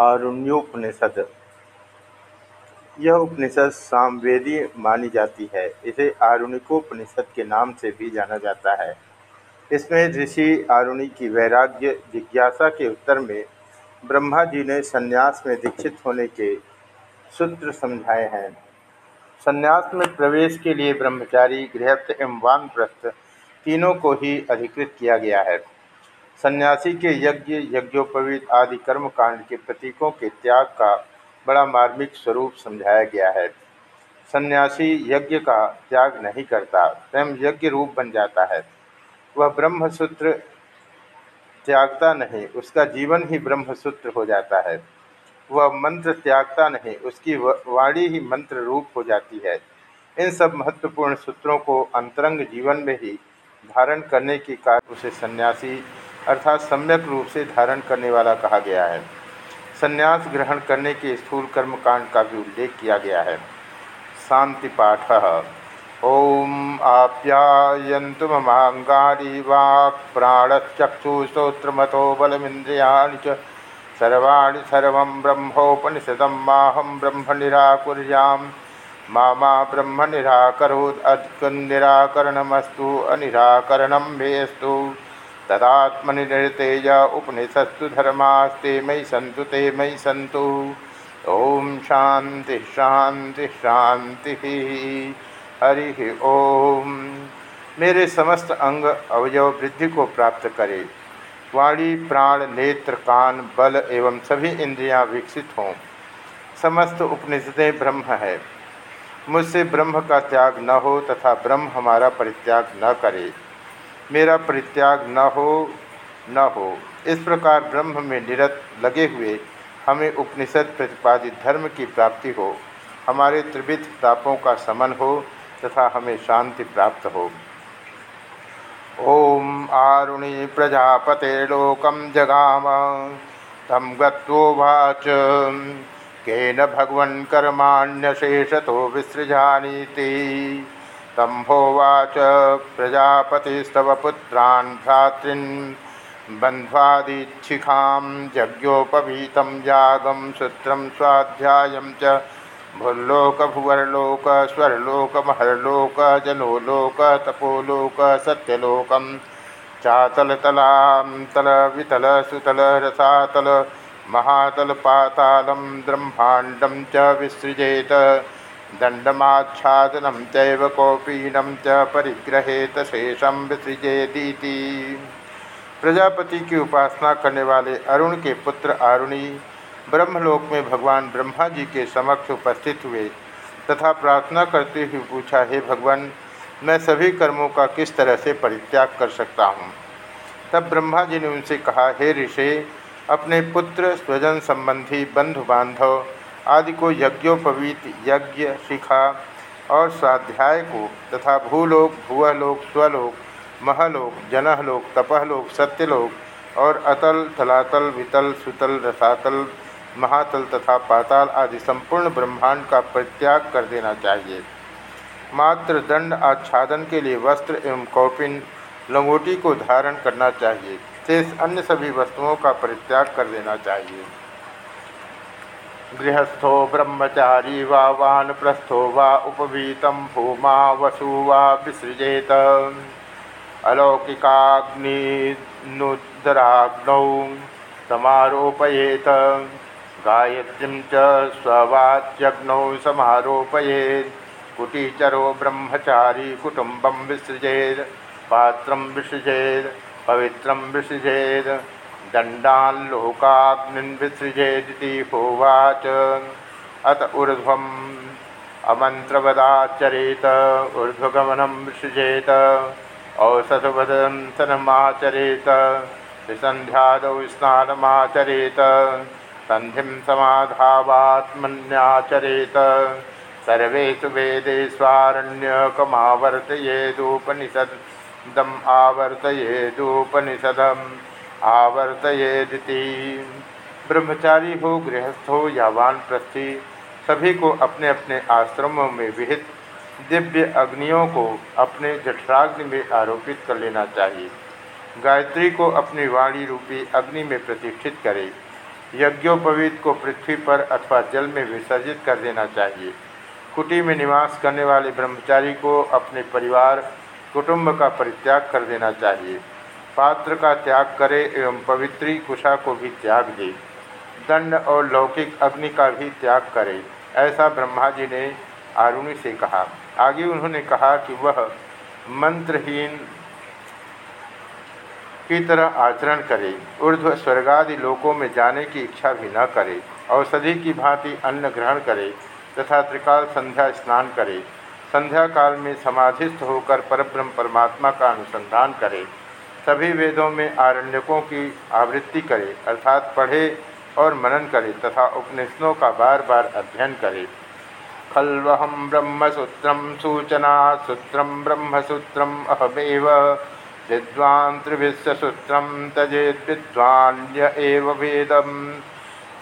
आरुण्योपनिषद यह उपनिषद सामवेदी मानी जाती है। इसे आरुणिकोपनिषद के नाम से भी जाना जाता है। इसमें ऋषि आरुणि की वैराग्य, जिज्ञासा के उत्तर में ब्रह्मा जी ने संन्यास में दीक्षित होने के सूत्र समझाए हैं। संन्यास में प्रवेश के लिए ब्रह्मचारी, गृहस्थ एवं वानप्रस्थ तीनों को ही अधिकृत किया गया है। सन्यासी के यज्ञ, यज्ञोपवीत आदि कर्मकांड के प्रतीकों के त्याग का बड़ा मार्मिक स्वरूप समझाया गया है। सन्यासी यज्ञ का त्याग नहीं करता, स्वयं यज्ञ रूप बन जाता है। वह ब्रह्मसूत्र त्यागता नहीं, उसका जीवन ही ब्रह्मसूत्र हो जाता है। वह मंत्र त्यागता नहीं, उसकी वाणी ही मंत्र रूप हो जाती है। इन सब महत्वपूर्ण सूत्रों को अंतरंग जीवन में ही धारण करने के कारण उसे सन्यासी अर्थात सम्यक रूप से धारण करने वाला कहा गया है। संन्यास ग्रहण करने के स्थूल कर्मकांड का भी उल्लेख किया गया है। शांति पाठ, ओम आप्यायन्तु ममांगाणी वाक् प्राणश्चक्षुश्रोत्रमतो बलमिन्द्रियाणि च सर्वाणि सर्वं ब्रह्मोपनिषदं माहं ब्रह्म निराकुर्यां मा मा ब्रह्म निराकरोत् निराकरणमस्तु, अनिराकरणं मेस्तु तदात्मनिर्तेज उपनिषत्सु धर्मास्ते मयि सन्तु ते मयि सन्तु। ओम शांति शांति शांति हरि ओम मेरे समस्त अंग अवयव वृद्धि को प्राप्त करे। वाणी, प्राण, नेत्र, कान, बल एवं सभी इंद्रियाँ विकसित हों। समस्त उपनिषदें ब्रह्म है। मुझसे ब्रह्म का त्याग न हो तथा ब्रह्म हमारा परित्याग न करे। मेरा परित्याग न हो न हो। इस प्रकार ब्रह्म में निरत लगे हुए हमें उपनिषद प्रतिपादित धर्म की प्राप्ति हो, हमारे त्रिविध तापों का समन हो तथा हमें शांति प्राप्त हो। ओम आरुणि प्रजापतेलोकम जगाम तम गत्वाच केन भगवन् कर्माण्यशेषतो विसृजानीति। तम्भोवाच प्रजापतिस्तव पुत्रान् भ्रातॄन् बन्ध्वादिच्छिखां यज्ञोपवीतं यागं सूत्रं स्वाध्यायं च जनोलोक, तपोलोक, सत्यलोकं, चातलतलां तलवितल सुतल, रसातल महातलपातालं ब्रह्माण्डं च विसृजेत। दंडमाच्छादनम चैव च परिग्रहेत शेषम विसृजेदीति। प्रजापति की उपासना करने वाले अरुण के पुत्र आरुणी ब्रह्मलोक में भगवान ब्रह्मा जी के समक्ष उपस्थित हुए तथा प्रार्थना करते हुए पूछा, हे भगवान, मैं सभी कर्मों का किस तरह से परित्याग कर सकता हूँ? तब ब्रह्मा जी ने उनसे कहा, हे ऋषि, अपने पुत्र, स्वजन संबंधी बंधु बांधव आदि को यज्ञोपवीत, यज्ञ, शिखा और स्वाध्याय को तथा भूलोक, भुवलोक, स्वलोक, महलोक, जनहलोक, तपहलोक, सत्यलोक और अतल तलातल वितल, सुतल, रसातल, महातल तथा पाताल आदि संपूर्ण ब्रह्मांड का परित्याग कर देना चाहिए। मात्र दंड आच्छादन के लिए वस्त्र एवं कौपिन, लंगोटी को धारण करना चाहिए। शेष अन्य सभी वस्तुओं का परित्याग कर देना चाहिए। गृहस्थो ब्रह्मचारी वा वानप्रस्थो वा उपवीत भूमा वसु वा विसृजेत। अलौकिकाग्निनुदराग्नौ समारोपयेत। गायत्री च स्ववाच्यग्नौ कुटीचरो ब्रह्मचारी कुटुंबं विसृजेत्। पात्रं विसृजेत्। पवित्रं विसृजेत्। दण्डाल्लोकाग्निन्विसृजेदिति होवाच। अत ऊर्ध्वम् अमन्त्रवदाचरेत, ऊर्ध्वगमनं विसृजेत औषधवदंसनमाचरेत त्रिसन्ध्यादौ स्नानमाचरेत, सन्धिं समाधावात्मन्याचरेत, सर्वेषु वेदेष्वारण्यकमावर्तयेदुपनिषदम् आवर्तयेदुपनिषदम्। आवर्तयेदिति। ब्रह्मचारी हो, गृहस्थ हो या वानप्रस्थी सभी को अपने अपने आश्रमों में विहित दिव्य अग्नियों को अपने जठराग्नि में आरोपित कर लेना चाहिए। गायत्री को अपनी वाणी रूपी अग्नि में प्रतिष्ठित करे। यज्ञोपवीत को पृथ्वी पर अथवा जल में विसर्जित कर देना चाहिए। कुटी में निवास करने वाले ब्रह्मचारी को अपने परिवार, कुटुंब का परित्याग कर देना चाहिए। पात्र का त्याग करे एवं पवित्री कुशा को भी त्याग दे। दंड और लौकिक अग्नि का भी त्याग करे, ऐसा ब्रह्मा जी ने आरुणि से कहा। आगे उन्होंने कहा कि वह मंत्रहीन की तरह आचरण करे, ऊर्ध्व स्वर्गादि लोकों में जाने की इच्छा भी न करे, औषधि की भांति अन्न ग्रहण करे तथा त्रिकाल संध्या स्नान करे। संध्या काल में समाधिस्थ होकर परब्रह्म परमात्मा का अनुसंधान करे। सभी वेदों में आरण्यकों की आवृत्ति करे, अर्थात पढ़े और मनन करे तथा उपनिषदों का बार बार अध्ययन करे। खल्वहम ब्रह्मसूत्रम सूचना सूत्रम ब्रह्मसूत्रम अहमेव, विद्वान् त्रिविश्वसूत्रं तजेद्विद्वान्य एव वेदं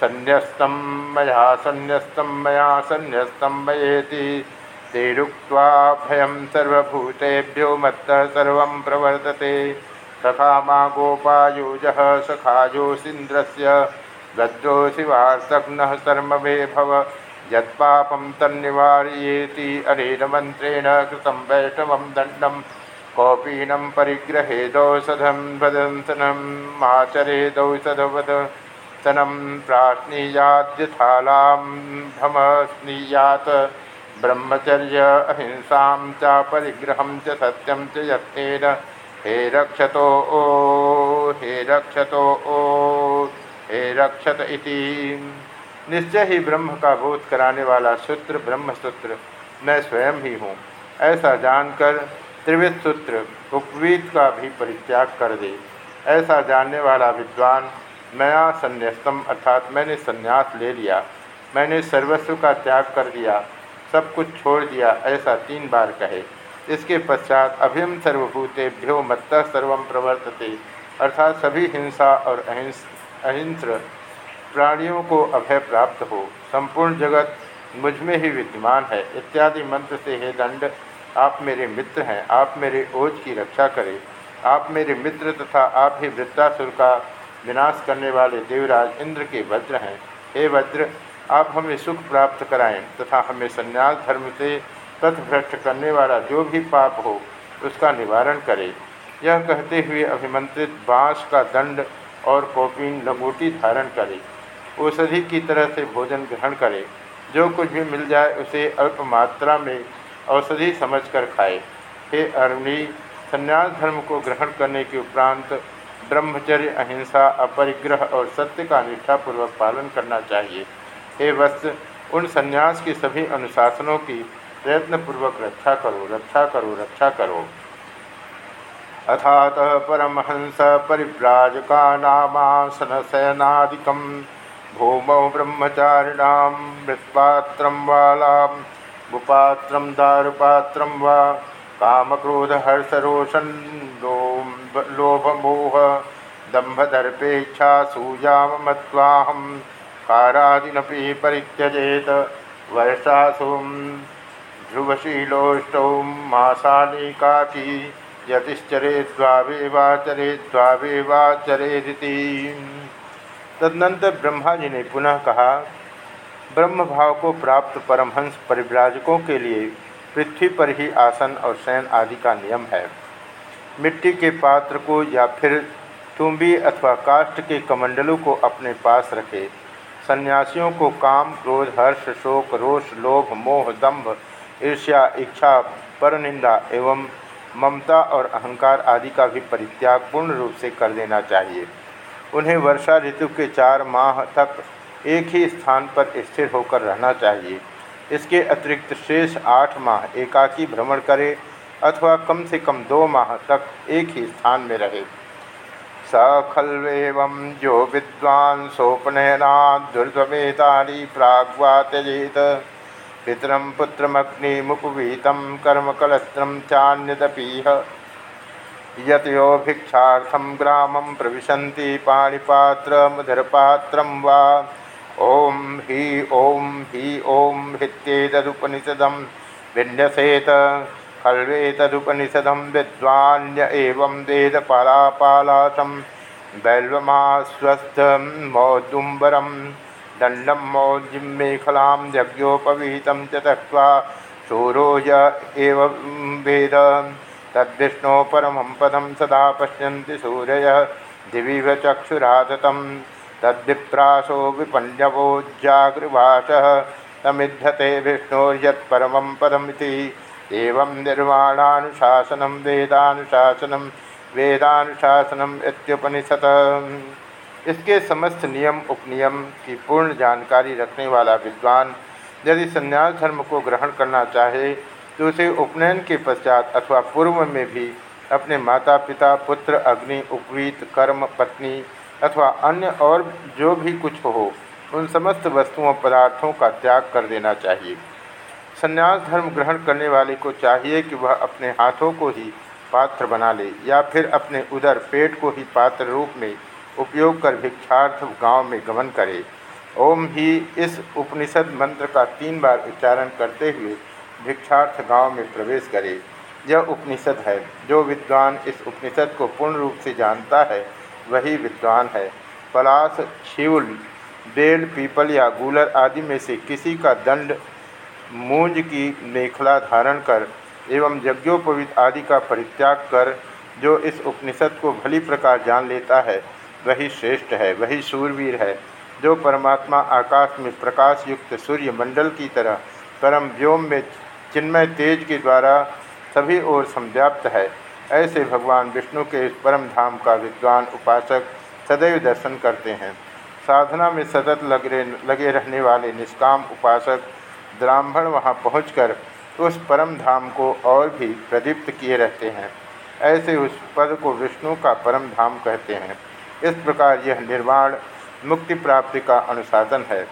सन्न्यस्तं मया सन्न्यस्तं मया सन्न्यस्तं मयेति। तेरुक्त्वा भयं सर्वभूतेभ्यो मत्तः सर्वं प्रवर्तते। सखा मा गोपायुजः सखायोसीन्द्रस्य गद्रोऽसि वार्तघ्नः सर्ममे भव यत्पापं तन्निवारयेति अनेन मन्त्रेण कृतं वैष्णवं दण्डं कौपीनं परिग्रहेदौषधं वदन्तनं माचरेदौषधवदतनं प्राश्नीयाद्यथालां भ्रमस्नीयात् ब्रह्मचर्य अहिंसां च परिग्रहं च सत्यं च हे रक्षतो ओ हे रक्षतो ओ हे रक्षत इति। निश्चय ही ब्रह्म का बोध कराने वाला सूत्र ब्रह्म सूत्र मैं स्वयं ही हूँ। ऐसा जानकर त्रिविध सूत्र उपवीत का भी परित्याग कर दे। ऐसा जानने वाला विद्वान, मया संन्यास्तम, अर्थात मैंने संन्यास ले लिया। मैंने सर्वस्व का त्याग कर दिया, सब कुछ छोड़ दिया, ऐसा तीन बार कहे। इसके पश्चात अभिम सर्वभूतेभ्यो मत्त सर्व प्रवर्तते। अर्थात सभी हिंसा और अहिंस अहिंस प्राणियों को अभय प्राप्त हो। संपूर्ण जगत मुझमें ही विद्यमान है। इत्यादि मंत्र से हे दंड, आप मेरे मित्र हैं। आप मेरे ओज की रक्षा करें। आप मेरे मित्र तथा आप ही वृत्तासुर का विनाश करने वाले देवराज इंद्र के वज्र हैं। हे वज्र, आप हमें सुख प्राप्त कराएँ तथा हमें संन्यास धर्म से तथभ्रष्ट करने वाला जो भी पाप हो, उसका निवारण करे। यह कहते हुए अभिमंत्रित बाँस का दंड और कौपीन लंगोटी धारण करे। औषधि की तरह से भोजन ग्रहण करे। जो कुछ भी मिल जाए, उसे अल्प मात्रा में औषधि समझकर खाए। हे अरुणी संन्यास धर्म को ग्रहण करने के उपरांत ब्रह्मचर्य, अहिंसा, अपरिग्रह और सत्य का निष्ठापूर्वक पालन करना चाहिए। हे वत्स, उन संन्यास के सभी अनुशासनों की प्रयत्नपूर्वक रक्षा करो रक्षा करो रक्षा करो। अथात परमहंस परिव्राजका नामासन शयनादिकम भूमौ ब्रह्मचारिणां मृत्पात्रं वालां गुपात्र दारुपात्रं वा कामक्रोधहर्षरोषन् लोभमोह दम्भदर्पेच्छासूयामत्वाहं कारादिनपि परित्यजेत वर्षासुं ध्रुवशीलोष्टौ काकी यतिश्चरेद्वावेवाचरेद्वावेवाचरेदिति। तदनंतर ब्रह्मा जी ने पुनः कहा ब्रह्म भाव को प्राप्त परमहंस परिव्राजकों के लिए पृथ्वी पर ही आसन और शयन आदि का नियम है। मिट्टी के पात्र को या फिर तुम्बी अथवा काष्ठ के कमंडलों को अपने पास रखे। सन्यासियों को काम, क्रोध, हर्ष, शोक, रोष, लोभ, मोह दंभ ईर्ष्या, इच्छा, परनिंदा एवं ममता और अहंकार आदि का भी परित्याग पूर्ण रूप से कर देना चाहिए। उन्हें वर्षा ऋतु के चार माह तक एक ही स्थान पर स्थिर होकर रहना चाहिए। इसके अतिरिक्त शेष आठ माह एकाकी भ्रमण करे अथवा कम से कम दो माह तक एक ही स्थान में रहे। स खल्वेव जो विद्वान सोपनयना दुर्गमेतानी प्राग्वा त्यजेत पितरम पुत्रमग्निमुपवीत कर्मकलस्त्रम चान्यदपीह। यतो भिक्षार्थम ग्रामं प्रविशन्ति पाणिपात्रमुदरपात्रं वा। ओम ही ओम ही ओम हित्येतदुपनिषदं विन्यसेत। खल्वेतदुपनिषदं विद्वान्य एवं वेदपालापालासं। दण्डं मौजिं मेखलां यज्ञोपवीतं च त्यक्त्वा शूरो य एव वेद। तद्विष्णो परमं पदं सदा पश्यन्ति सूर्यः दिविव चक्षुराधतं तद्विप्रासो विपण्यवोज्जागृवासः तमिध्यते विष्णोर्यत्परमं पदमिति। एवं निर्वाणानुशासनं, वेदानुशासनं वेदानुशासनम इसके समस्त नियम, उपनियम की पूर्ण जानकारी रखने वाला विद्वान यदि संन्यास धर्म को ग्रहण करना चाहे तो उसे उपनयन के पश्चात अथवा पूर्व में भी अपने माता पिता पुत्र, अग्नि, उपवीत, कर्म, पत्नी अथवा अन्य और जो भी कुछ हो, उन समस्त वस्तुओं, पदार्थों का त्याग कर देना चाहिए। संन्यास धर्म ग्रहण करने वाले को चाहिए कि वह अपने हाथों को ही पात्र बना ले या फिर अपने उधर पेट को ही पात्र रूप में उपयोग कर भिक्षार्थ गाँव में गमन करे। ओम ही इस उपनिषद मंत्र का तीन बार उच्चारण करते हुए भिक्षार्थ गाँव में प्रवेश करे। यह उपनिषद है। जो विद्वान इस उपनिषद को पूर्ण रूप से जानता है, वही विद्वान है। पलास शिवल बेल, पीपल या गूलर आदि में से किसी का दंड, मूंज की मेखला धारण कर एवं यज्ञोपवीत आदि का परित्याग कर, जो इस उपनिषद को भली प्रकार जान लेता है वही श्रेष्ठ है, वही सूरवीर है, जो परमात्मा आकाश में प्रकाश युक्त सूर्य मंडल की तरह परम व्योम में चिन्मय तेज के द्वारा सभी ओर संव्याप्त है। ऐसे भगवान विष्णु के इस परम धाम का विद्वान उपासक सदैव दर्शन करते हैं। साधना में सतत लगे लगे रहने वाले निष्काम उपासक ब्राह्मण वहाँ पहुंचकर उस परम धाम को और भी प्रदीप्त किए रहते हैं। ऐसे उस पद को विष्णु का परम धाम कहते हैं। इस प्रकार यह निर्वाण मुक्ति प्राप्ति का अनुशासन है,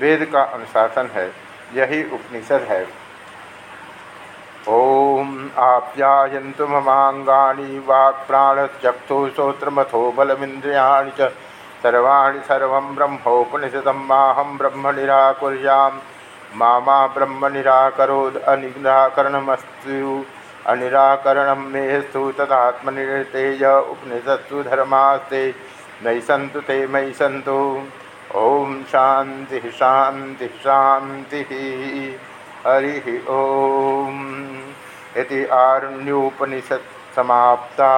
वेद का अनुशासन है, यही उपनिषद है। ओम आप्यायन्तु ममांगाणी वाक् प्राणचक्षु श्रोत्रमथो बलमिंद्रिया सर्वाणी सर्व ब्रह्मोपनिषदम माहम ब्रह्म निराकुर्याम मामा ब्रह्म निराकरोद अनिराकरणमस्तु अनिराकरण मेहस्तु तदात्मनिर्तेज उपनिषत्सु धर्मास्ते। मयि सन्तु ते मयि सन्तु। ओम शांति शांति शांति हरि ओम। इति आरण्योपनिषत् समाप्ता।